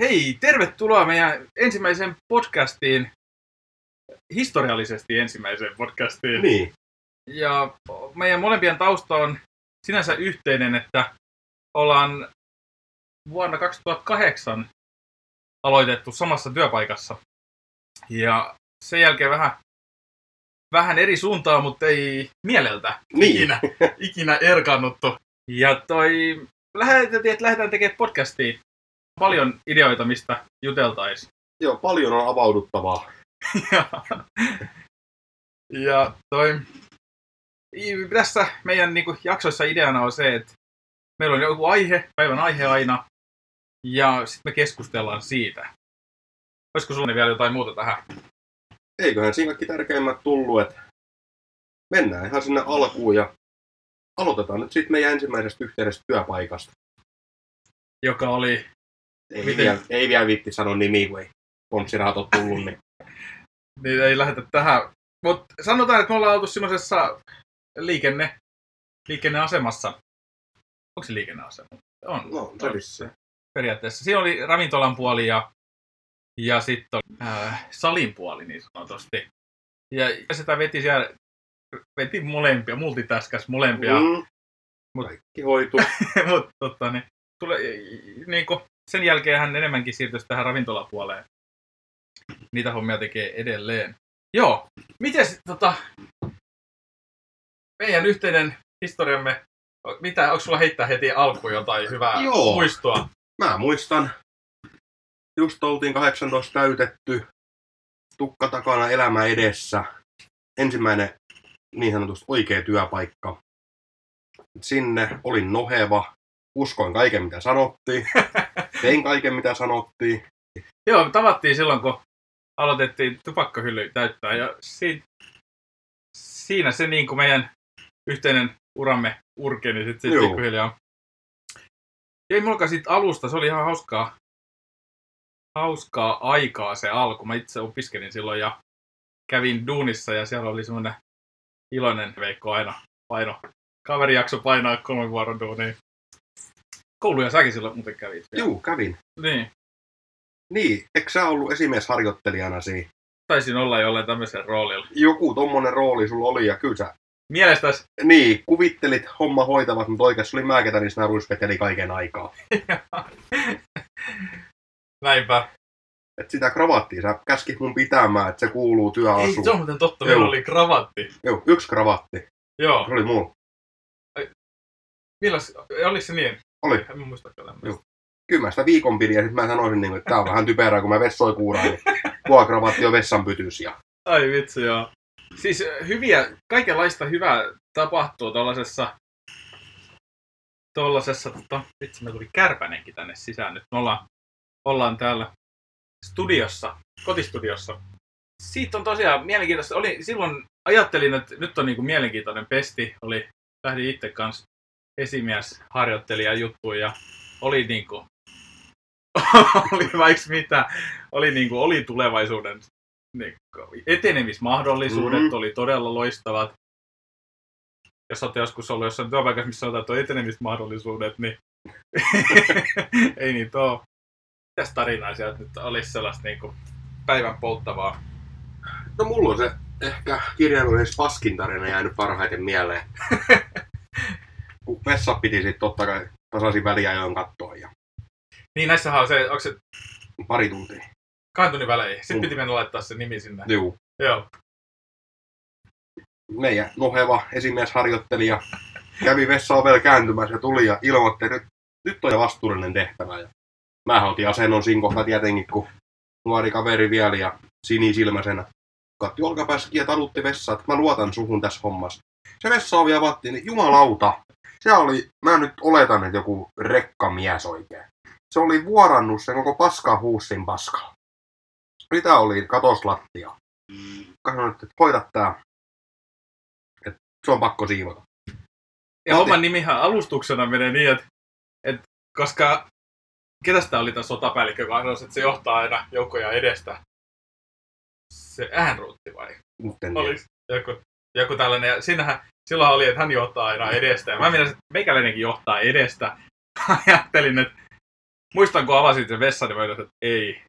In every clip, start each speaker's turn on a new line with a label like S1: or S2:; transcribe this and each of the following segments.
S1: Hei, tervetuloa meidän ensimmäiseen podcastiin, historiallisesti ensimmäiseen podcastiin.
S2: Niin.
S1: Ja meidän molempien tausta on sinänsä yhteinen, että ollaan vuonna 2008 aloitettu samassa työpaikassa. Ja sen jälkeen vähän, vähän eri suuntaa, mutta ei mieleltä
S2: Niin.
S1: ikinä, ikinä erkannuttu. Ja toi, lähdettiin, että lähdetään tekemään podcastia. Paljon ideoita, mistä juteltais.
S2: Joo, paljon on avauduttavaa.
S1: ja, ja toi, tässä meidän niinku, jaksoissa ideana on se, että meillä on joku aihe, päivän aihe aina, ja sitten me keskustellaan siitä. Olisiko sulla vielä jotain muuta tähän?
S2: Eiköhän siinä kaikki tärkeimmät tullut, että mennään ihan sinne alkuun ja aloitetaan nyt sitten meidän ensimmäisestä yhteydestä työpaikasta.
S1: Joka oli,
S2: Ei,
S1: Miten?
S2: vielä, ei vielä viitti sanoa nimi, kun ei sponssirahat ole tullut, niin
S1: niin ei lähdetä tähän. Mutta sanotaan, että me ollaan oltu semmoisessa liikenne, liikenneasemassa. Onko se liikenneasema? On.
S2: no, vissiin.
S1: periaatteessa. Siinä oli ravintolan puoli ja, ja sitten äh, salin puoli niin sanotusti. Ja, ja sitä veti siellä, veti molempia, multitaskas molempia. Mm. Mut-
S2: kaikki hoitu.
S1: Mutta totta, niin, tule, niin kuin, sen jälkeen hän enemmänkin siirtyisi tähän ravintolapuoleen. Niitä hommia tekee edelleen. Joo, miten tota, meidän yhteinen historiamme, mitä, onko sulla heittää heti alkuun jotain hyvää
S2: Joo.
S1: muistoa?
S2: Mä muistan, just oltiin 18 täytetty, tukka takana elämä edessä. Ensimmäinen niin sanotusti oikea työpaikka. Sinne olin noheva, uskoin kaiken mitä sanottiin, tein kaiken mitä sanottiin.
S1: Joo, me tavattiin silloin, kun aloitettiin tupakkahylly täyttää. Ja si- siinä se niin kuin meidän yhteinen uramme urkeni sitten sit pikkuhiljaa. Ei mullakaan siitä alusta, se oli ihan hauskaa, hauskaa aikaa se alku. Mä itse opiskelin silloin ja kävin duunissa ja siellä oli semmoinen iloinen Veikko aina paino. Kaveri jakso painaa kolmen vuoron duuniin. Kouluja säkin silloin muuten kävit.
S2: Juu, kävin.
S1: Niin.
S2: Niin, eikö sä ollut esimiesharjoittelijana siinä?
S1: Taisin olla jollain tämmöisen roolilla.
S2: Joku tommonen rooli sulla oli ja kyllä sä,
S1: Mielestäsi
S2: niin, kuvittelit homma hoitavat, mutta oikeassa oli mä, ketä naruispeteli kaiken aikaa.
S1: Näinpä.
S2: Et sitä kravattia sä käskit mun pitämään, että se kuuluu
S1: Ei,
S2: työasuun.
S1: se on muuten totta. Meillä oli kravatti.
S2: Joo, yksi kravatti.
S1: Joo.
S2: Se oli mulla.
S1: Milläs, oliko se niin?
S2: Oli.
S1: En muista kyllä.
S2: Joo. Kyllä mä sitä viikon pidin ja sitten mä sanoisin, niin, että tää on vähän typerää, kun mä vessoi kuuraan, niin tuo kravatti on vessan pytys. Ja...
S1: Ai vitsi, joo. Siis hyviä, kaikenlaista hyvää tapahtuu tuollaisessa tuollaisessa, tota, vitsi, me tuli kärpänenkin tänne sisään nyt. Me ollaan, ollaan täällä studiossa, kotistudiossa. Siitä on tosiaan mielenkiintoista. Oli, silloin ajattelin, että nyt on niinku mielenkiintoinen pesti. Oli, lähdin itse kanssa esimies harjoittelija juttuun ja oli niinku, oli vaikka mitä, oli niinku, oli tulevaisuuden niinku, etenemismahdollisuudet
S2: Mhm.
S1: oli todella loistavat. Jos olette joskus ollut jossain työpaikassa, missä sanotaan, että on etenemismahdollisuudet, niin ei niitä ole. Mitäs tarinaa sieltä nyt olisi sellaista niinku päivän polttavaa?
S2: No mulla on se ehkä kirjailujen paskin tarina jäänyt parhaiten mieleen. vessa piti sitten totta kai tasaisin väliajoin kattoa ja
S1: Niin näissähän on se, onko se
S2: pari tuntia.
S1: kahden tunnin välein? Sitten
S2: Mm.
S1: piti mennä laittaa se nimi sinne.
S2: Juu.
S1: Joo.
S2: Meidän noheva esimiesharjoittelija kävi vessaovella kääntymässä ja tuli ja ilmoitti, että nyt, nyt on jo vastuullinen tehtävä. Ja mä otin asennon siinä kohtaa tietenkin, kun nuori kaveri vielä ja sinisilmäisenä katti olkapäässäkin ja talutti vessaa, että mä luotan suhun tässä hommassa. Se vessaovi avattiin, niin jumalauta. Se oli, mä nyt oletan, että joku rekkamies oikein. Se oli vuorannut sen koko paskan huussin paskalla. Mitä oli katoslattia? Sanoin, että hoida tää. Et se on pakko siivota.
S1: Ja
S2: Mä
S1: homman nimihän alustuksena menee niin, että, että koska ketäs tää oli tämä sotapäällikkö, joka sanoi, että se johtaa aina joukkoja edestä. Se äänruutti vai?
S2: Nyt en.
S1: Olis joku, joku tällainen. Ja siinähän silloin oli, että hän johtaa aina edestä. Ja mä mietin, että meikäläinenkin johtaa edestä. Ajattelin, että muistan, kun avasin sen vessan, niin mä että ei,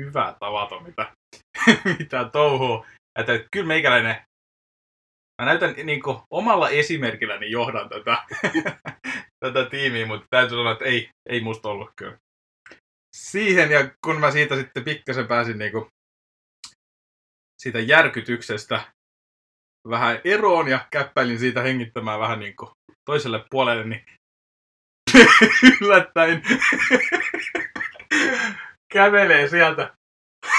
S1: hyvä tavaton, mitä, mitä touhuu. Että, että kyllä meikäläinen, mä näytän niin kuin, omalla esimerkilläni johdan tätä, tätä tiimiä, mutta täytyy sanoa, että ei, ei musta ollut kyllä. Siihen, ja kun mä siitä sitten pikkasen pääsin niin kuin, siitä järkytyksestä vähän eroon ja käppäilin siitä hengittämään vähän niin kuin toiselle puolelle, niin yllättäen kävelee sieltä.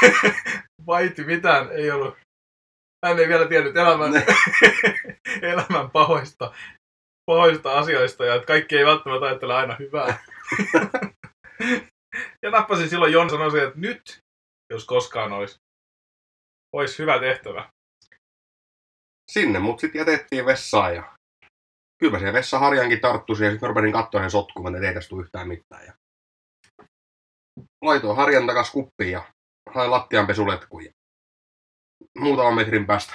S1: Vaiti mitään ei ollut. Hän ei vielä tiennyt elämän, elämän pahoista, pahoista asioista ja että kaikki ei välttämättä ajattele aina hyvää. ja nappasin silloin Jon sanoisin, että nyt, jos koskaan olisi, olisi hyvä tehtävä.
S2: Sinne mut sitten jätettiin vessaan ja kyllä mä siihen vessaharjankin tarttuisin ja sitten rupesin katsoa sen sotkuun, että ei tästä yhtään mitään. Ja laitoin harjan takas kuppiin ja hain lattianpesuletkun ja muutaman metrin päästä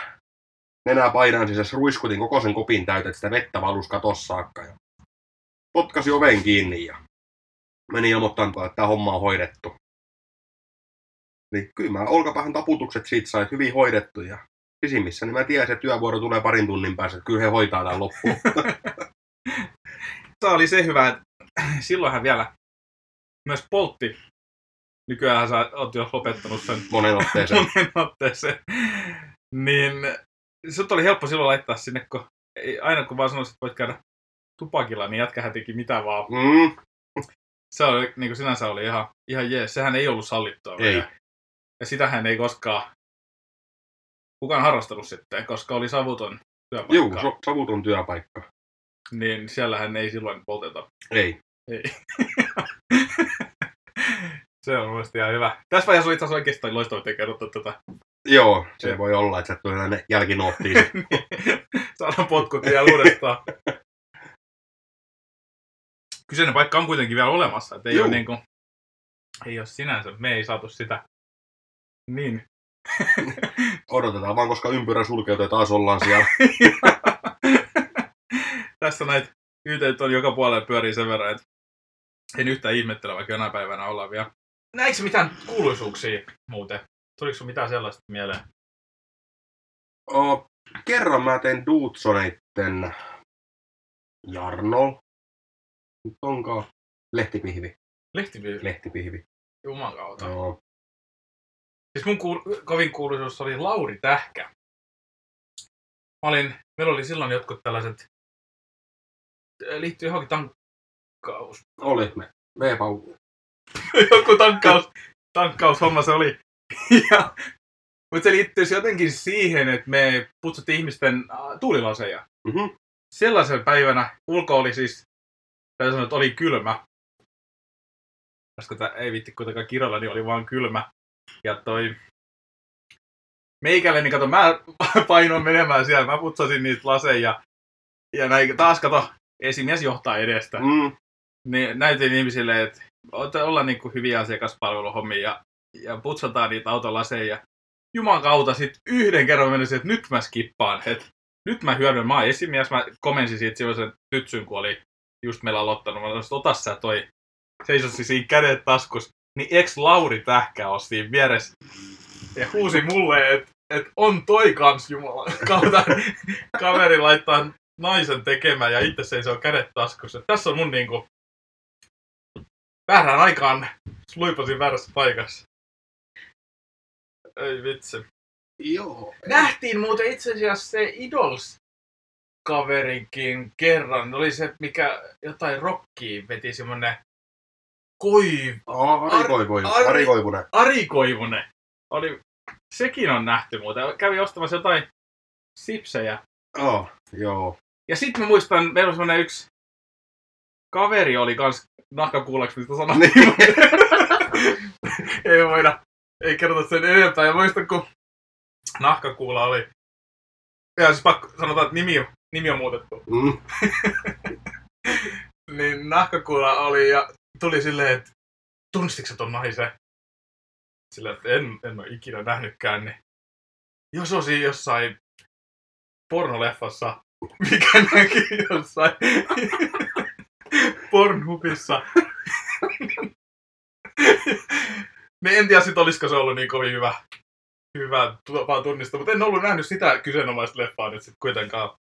S2: nenää painaan sisässä ruiskutin koko sen kopin täytä, sitä vettä valus katossa saakka. Ja potkasi oven kiinni ja meni ilmoittamaan, että tämä homma on hoidettu. Niin kyllä mä olkapäähän taputukset siitä sai hyvin hoidettu ja pisimmissä, niin mä tiedän, että työvuoro tulee parin tunnin päästä, että kyllä he hoitaa tämän loppuun.
S1: Tämä oli se hyvä, että silloinhan vielä myös poltti. Nykyään sä oot jo lopettanut sen
S2: Monen otteeseen.
S1: monen otteeseen. Niin sut oli helppo silloin laittaa sinne, kun ei- aina kun vaan sanoisit, että voit käydä tupakilla, niin jätkähän teki mitä vaan.
S2: Mm,
S1: Se oli, niin kuin sinänsä oli ihan, ihan jees. Sehän ei ollut sallittua.
S2: Ei.
S1: vielä. Ja sitähän ei koskaan kukaan harrastanut sitten, koska oli savuton työpaikka.
S2: juu, so, savuton työpaikka.
S1: Niin siellähän ei silloin polteta.
S2: Ei.
S1: Ei. se on mielestäni ihan hyvä. Tässä vaiheessa itse asiassa oikeastaan loistava, että kerrottu tätä.
S2: Joo, se
S1: Joo.
S2: voi olla, että sä tulee tänne jälkinoottiin. sit.
S1: Saadaan potkut vielä uudestaan. Kyseinen paikka on kuitenkin vielä olemassa, että ei
S2: Juu.
S1: ole, niin kuin, ei ole sinänsä, me ei saatu sitä niin.
S2: Odotetaan vaan, koska ympyrä sulkeutuu ja taas ollaan siellä.
S1: Tässä näitä YT on joka puolella pyörii sen verran, että en yhtään ihmettele, vaikka jonain päivänä ollaan vielä. Näikö mitään kuuluisuuksia muuten? Tuliko sun mitään sellaista mieleen?
S2: O, kerran mä tein Duutsoneitten Jarnol. Onko lehtipihvi?
S1: Lehtipyy.
S2: Lehtipihvi.
S1: Juman kautta.
S2: Joo.
S1: Siis mun kuul- kovin kuuluisuus oli Lauri Tähkä. Mä olin, meillä oli silloin jotkut tällaiset, liittyy johonkin tankkaus.
S2: Oli me. V-pau.
S1: Joku tankkaus, tankkaushomma se oli. ja, mutta se liittyisi jotenkin siihen, että me putsattiin ihmisten tuulilaseja.
S2: Mhm.
S1: Sellaisen päivänä ulko oli siis, täytyy sanoa, että oli kylmä. Koska tää ei vitti kuitenkaan kirolla, niin oli vaan kylmä. Ja toi meikälle, niin kato, mä painoin menemään siellä, mä putsasin niitä laseja. Ja näin, taas kato, esimies johtaa edestä.
S2: Mm.
S1: Niin näytin ihmisille, että ollaan niin hyviä asiakaspalveluhommia ja, ja putsataan niitä autolaseja. Juman kautta sitten yhden kerran menisin, että nyt mä skippaan, että nyt mä hyödyn, mä oon esimies, mä komensin siitä silloin sen tytsyn, kun oli just meillä aloittanut, mä sanoin, ota sä toi, seisossi siinä kädet taskus, niin ex Lauri Tähkä on siinä vieressä ja huusi mulle, että et on toi kans Jumala kautta kaveri laittaa naisen tekemään ja itse seisoo kädet taskussa. Tässä on mun niinku väärään aikaan luipasin väärässä paikassa. Ei vitsi.
S2: Joo.
S1: Nähtiin muuten itse asiassa se Idols kaverikin kerran. Oli se, mikä jotain rockia veti semmonen koiv...
S2: Oh, Ari Koivunen.
S1: Ari-
S2: Ari Koivunen.
S1: Ari Koivunen. Oli... Sekin on nähty muuten. Kävi ostamassa jotain sipsejä.
S2: Oh, joo.
S1: Ja sitten mä muistan, meillä on semmonen yksi kaveri oli kans nahkakuuleksi, mistä sanoin.
S2: Niin.
S1: ei voida, ei kerrota sen enempää. Ja muistan, kun nahkakuula oli. Ja siis pakko sanotaan, että nimi, on- nimi on muutettu.
S2: Mm.
S1: Niin nahkakuula oli ja tuli silleen, että tunnistitko ton naisen? Silleen, että en, en ole ikinä nähnytkään. Niin jos osi jossain pornoleffassa, mikä näki jossain Pornhubissa, niin en tiedä sit olisiko se ollut niin kovin hyvä, hyvä tapa tunnistaa, mutta en ollut nähnyt sitä kyseenomaista leffaa nyt sit kuitenkaan.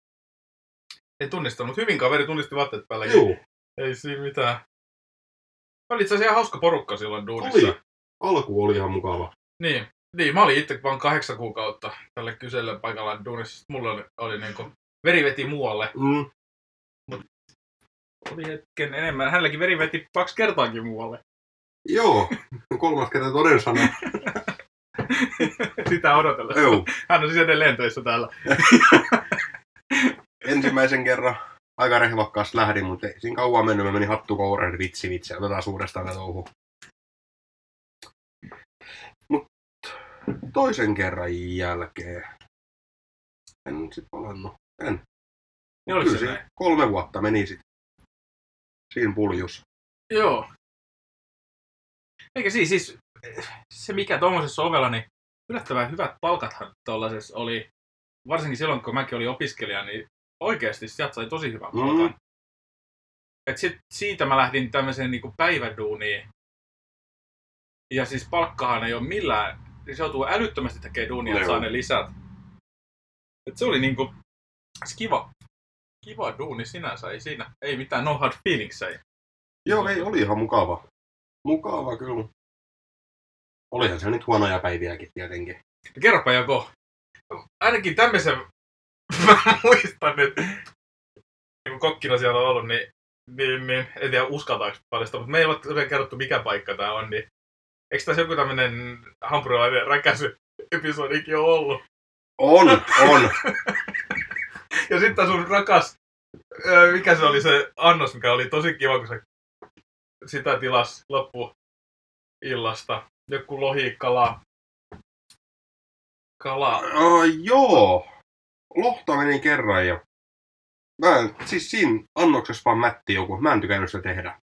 S1: En tunnistanut, hyvin kaveri tunnisti vaatteet päälläkin.
S2: Juu,
S1: Ei siinä mitään. Oli itse asiassa hauska porukka silloin duunissa.
S2: oli. Alku oli ihan mukava.
S1: Niin, niin, mä olin itse vaan kahdeksan kuukautta tälle kyseelle paikalla duunissa. Mulla oli, oli niinku, veri veti muualle.
S2: Mm.
S1: Oli hetken enemmän. Hänelläkin veri veti kaksi kertaakin muualle.
S2: Joo, kolmas kerta toden sana.
S1: Sitä odotellessa.
S2: Joo.
S1: Hän on siis edelleen töissä täällä.
S2: Ensimmäisen kerran aika rehvakkaasti lähdin, mutta ei siinä kauan mennyt. Mä menin hattu kouraan, vitsi vitsi, otetaan suurestaan tätä touhu. Mut toisen kerran jälkeen en sit palannut. En.
S1: Niin oliko se näin?
S2: kolme vuotta meni sit. Siinä puljus.
S1: Joo. Eikä siis, siis se mikä tuommoisessa ovella, niin yllättävän hyvät palkathan tuollaisessa oli, varsinkin silloin kun mäkin olin opiskelija, niin oikeasti sieltä sai tosi hyvän palkan.
S2: Mm.
S1: Et sit, siitä mä lähdin tämmöiseen niinku päiväduuniin. Ja siis palkkahan ei ole millään, siis se joutuu älyttömästi tekemään duunia, että saa ne lisät. Et se oli niinku kiva, kiva duuni sinänsä, ei siinä, ei mitään no hard feelings ei.
S2: Joo, ei, oli ihan mukava. Mukava kyllä. Olihan se nyt huonoja päiviäkin tietenkin.
S1: Kerropa joko. Ainakin tämmöisen mä muistan, niin kun kokkina siellä on ollut, niin, niin, niin en tiedä uskaltaako paljastaa, mutta me ei ole kerrottu mikä paikka tää on, niin eikö tässä joku tämmönen hampurilainen räkäsy episodikin ole ollut?
S2: On, on.
S1: Ja sitten sun rakas, mikä se oli se annos, mikä oli tosi kiva, kun se sitä tilas loppuillasta. Joku lohi, kala, kala.
S2: Uh, joo. Lohta meni kerran ja mä en, siis siinä annoksessa vaan mätti joku. Mä en tykännyt sitä tehdä.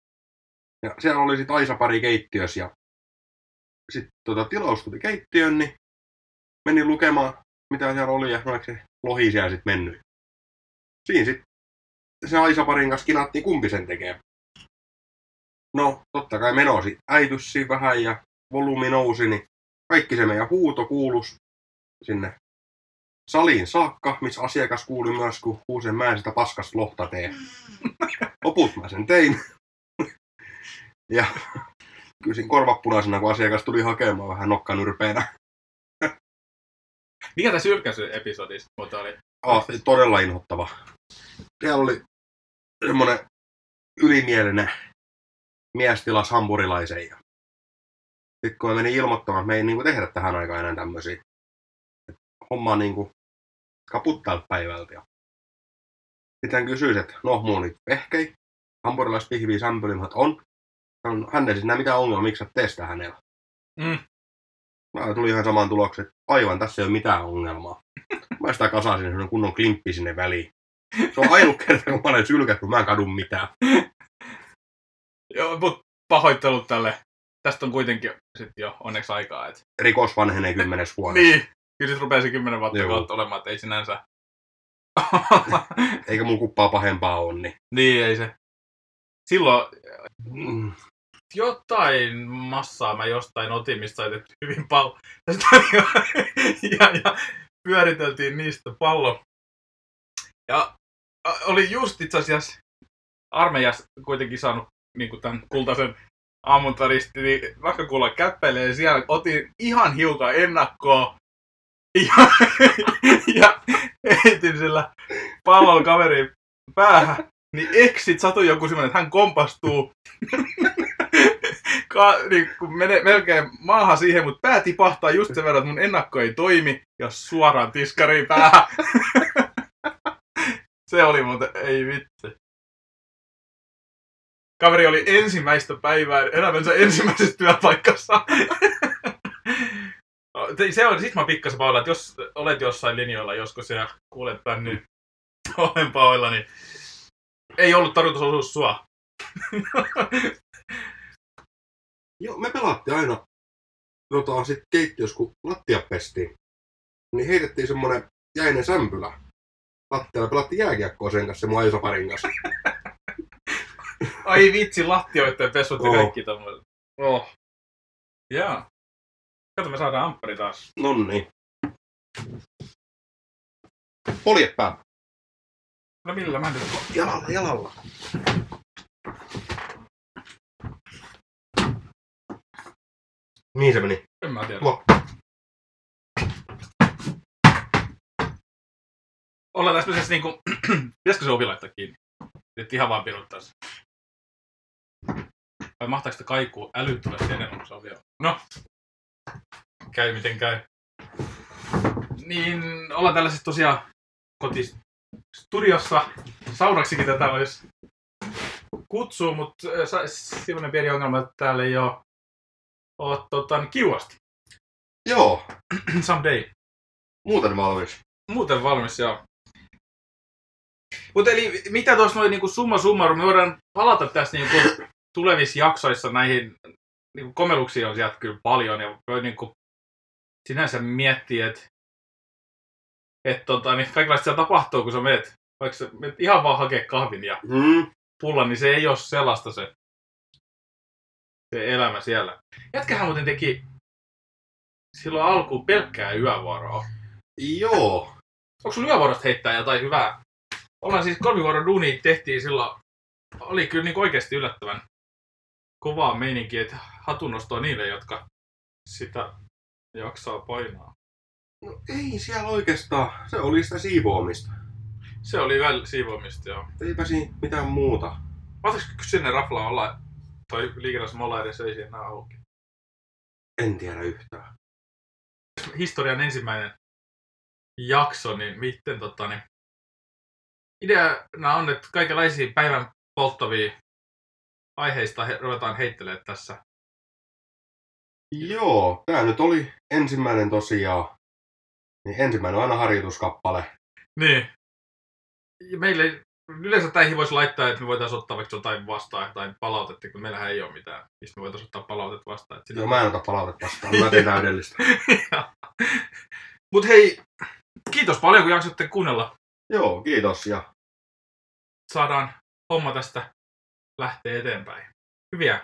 S2: Ja siellä oli sit Aisa pari keittiössä ja sitten tota, tilaus tuli keittiön, niin menin lukemaan, mitä siellä oli ja no, se lohi siellä sitten mennyt. Siinä sitten se Aisa parin kanssa kinattiin, kumpi sen tekee. No, totta kai menosi äitys siinä vähän ja volyymi nousi, niin kaikki se meidän huuto kuulus sinne saliin saakka, missä asiakas kuuli myös, kun huusen mä en sitä paskasta lohta tee. Loput mä sen tein. ja kysin korvapunaisena, kun asiakas tuli hakemaan vähän nokkanyrpeenä.
S1: Mikä tässä ylkäisy-episodissa muuten oli?
S2: Ah, todella inhottava. Siellä oli semmonen ylimielinen mies tilas hampurilaisen. Ja sitten kun mä menin ilmoittamaan, että me ei niinku tehdä tähän aikaan enää tämmöisiä. Et Homma on niinku kaput tältä päivältä. Ja sitten hän kysyi, että no, mulla on niitä vehkei, hampurilaispihviä, sämpöliä, että on. Sanon, Hän ei siis näe mitään ongelmaa, miksi sä teet sitä hänellä.
S1: Mm.
S2: Mä tulin ihan samaan tulokseen, että aivan, tässä ei ole mitään ongelmaa. Mä sitä kasasin semmonen kunnon klimppi sinne väliin. Se on ainut kerta, kun mä olen sylkäs, kun mä en kadu mitään.
S1: Joo, mut pahoittelut tälle. Tästä on kuitenkin sit jo onneksi aikaa. Et...
S2: Rikos vanhenee kymmenes vuodessa.
S1: Niin. Kyllä sit rupeaa se kymmenen vuotta
S2: Joo.
S1: kautta olemaan, että ei sinänsä.
S2: Eikä mun kuppaa pahempaa on, niin...
S1: niin, ei se. Silloin
S2: Mm.
S1: jotain massaa mä jostain otin, mistä tehty hyvin paljon. ja, ja pyöriteltiin niistä pallo. Ja oli just itse asiassa armeijassa kuitenkin saanut niin tämän kultaisen ammuntaristi, niin vaikka kuulla käppelee siellä, otin ihan hiukan ennakkoa. Ja, ja heitin sillä pallolla kaverin päähän. Niin eksit satui joku semmoinen, että hän kompastuu ka, niin, kun menee melkein maahan siihen, mutta pää tipahtaa just sen verran, että mun ennakko ei toimi, ja suoraan tiskariin päähän. Se oli muuten, ei vitsi. Kaveri oli ensimmäistä päivää elämänsä ensimmäisessä työpaikassa. Se on, sit mä pikkasen pahoilla, että jos olet jossain linjoilla joskus ja kuulet tän, niin olen pahoilla, niin ei ollut tarkoitus osua sua.
S2: Joo, me pelattiin aina tota, sit keittiössä, kun lattia pestiin. Niin heitettiin semmonen jäinen sämpylä. Lattialla pelattiin jääkiekkoa sen kanssa, se mun aisoparin kanssa.
S1: Ai vitsi, lattioiden pesut ja kaikki tommoset. Oh. Jaa. Kato, me saadaan amppari taas.
S2: Nonni. Polje päällä.
S1: No millä mä nyt...
S2: Jalalla, jalalla. Niin se meni.
S1: En mä tiedä.
S2: Tuo.
S1: Ollaan tässä myös niinku... Pitäisikö se ovi laittaa kiinni? Nyt ihan vaan piruttaa se. Vai mahtaako sitä kaikuu älyttömästi enemmän kuin se ovi on? No. Käy miten käy. Niin, ollaan tällaisessa tosiaan kotistudiossa. Saunaksikin tätä voisi kutsua, mutta sellainen pieni ongelma, että täällä ei ole, ole tota, niin kiuasti.
S2: Joo,
S1: Someday.
S2: muuten valmis.
S1: Muuten valmis, joo. Mutta eli mitä tuossa noin niinku summa summarum, me voidaan palata tässä niinku tulevissa jaksoissa näihin niinku komeluksiin on sieltä kyllä paljon ja voi niinku sinänsä miettiä, että et tota, niin kaikenlaista siellä tapahtuu, kun sä meet, vaikka sä meet ihan vaan hakea kahvin ja
S2: Mm.
S1: pullan, niin se ei ole sellaista se, se elämä siellä. Jätkähän muuten teki silloin alkuun pelkkää yövuoroa.
S2: Joo.
S1: Onko sulla yövuorosta heittää jotain hyvää? Ollaan siis kolmivuoron duuni tehtiin silloin. Oli kyllä niin oikeasti yllättävän kovaa meininkiä, että hatunnostoa niille, jotka sitä jaksaa painaa.
S2: No ei siellä oikeastaan. Se oli sitä siivoamista.
S1: Se oli väl siivoamista, joo.
S2: Eipä siinä mitään muuta.
S1: Mahtaisiko sinne raflaan olla, toi liikennässä molla edes ei siinä auki.
S2: En tiedä yhtään.
S1: Historian ensimmäinen jakso, niin miten tota, niin ideana on, että kaikenlaisia päivän polttavia aiheista he, ruvetaan heittelemään tässä.
S2: Joo, tää nyt oli ensimmäinen tosiaan. Niin ensimmäinen on aina harjoituskappale.
S1: Niin. Ja meille yleensä täihin voisi laittaa, että me voitaisiin ottaa vaikka jotain vastaan, tai palautetta, kun meillähän ei ole mitään, mistä me voitaisiin ottaa palautetta vastaan. Että
S2: Joo, mä en ota palautetta vastaan. Mä teen täydellistä.
S1: Mutta hei, kiitos paljon, kun jaksoitte kuunnella.
S2: Joo, kiitos ja
S1: Saadaan homma tästä lähteä eteenpäin. Hyviä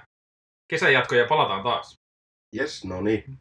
S1: kesän jatkoja ja palataan taas.
S2: yes, no niin.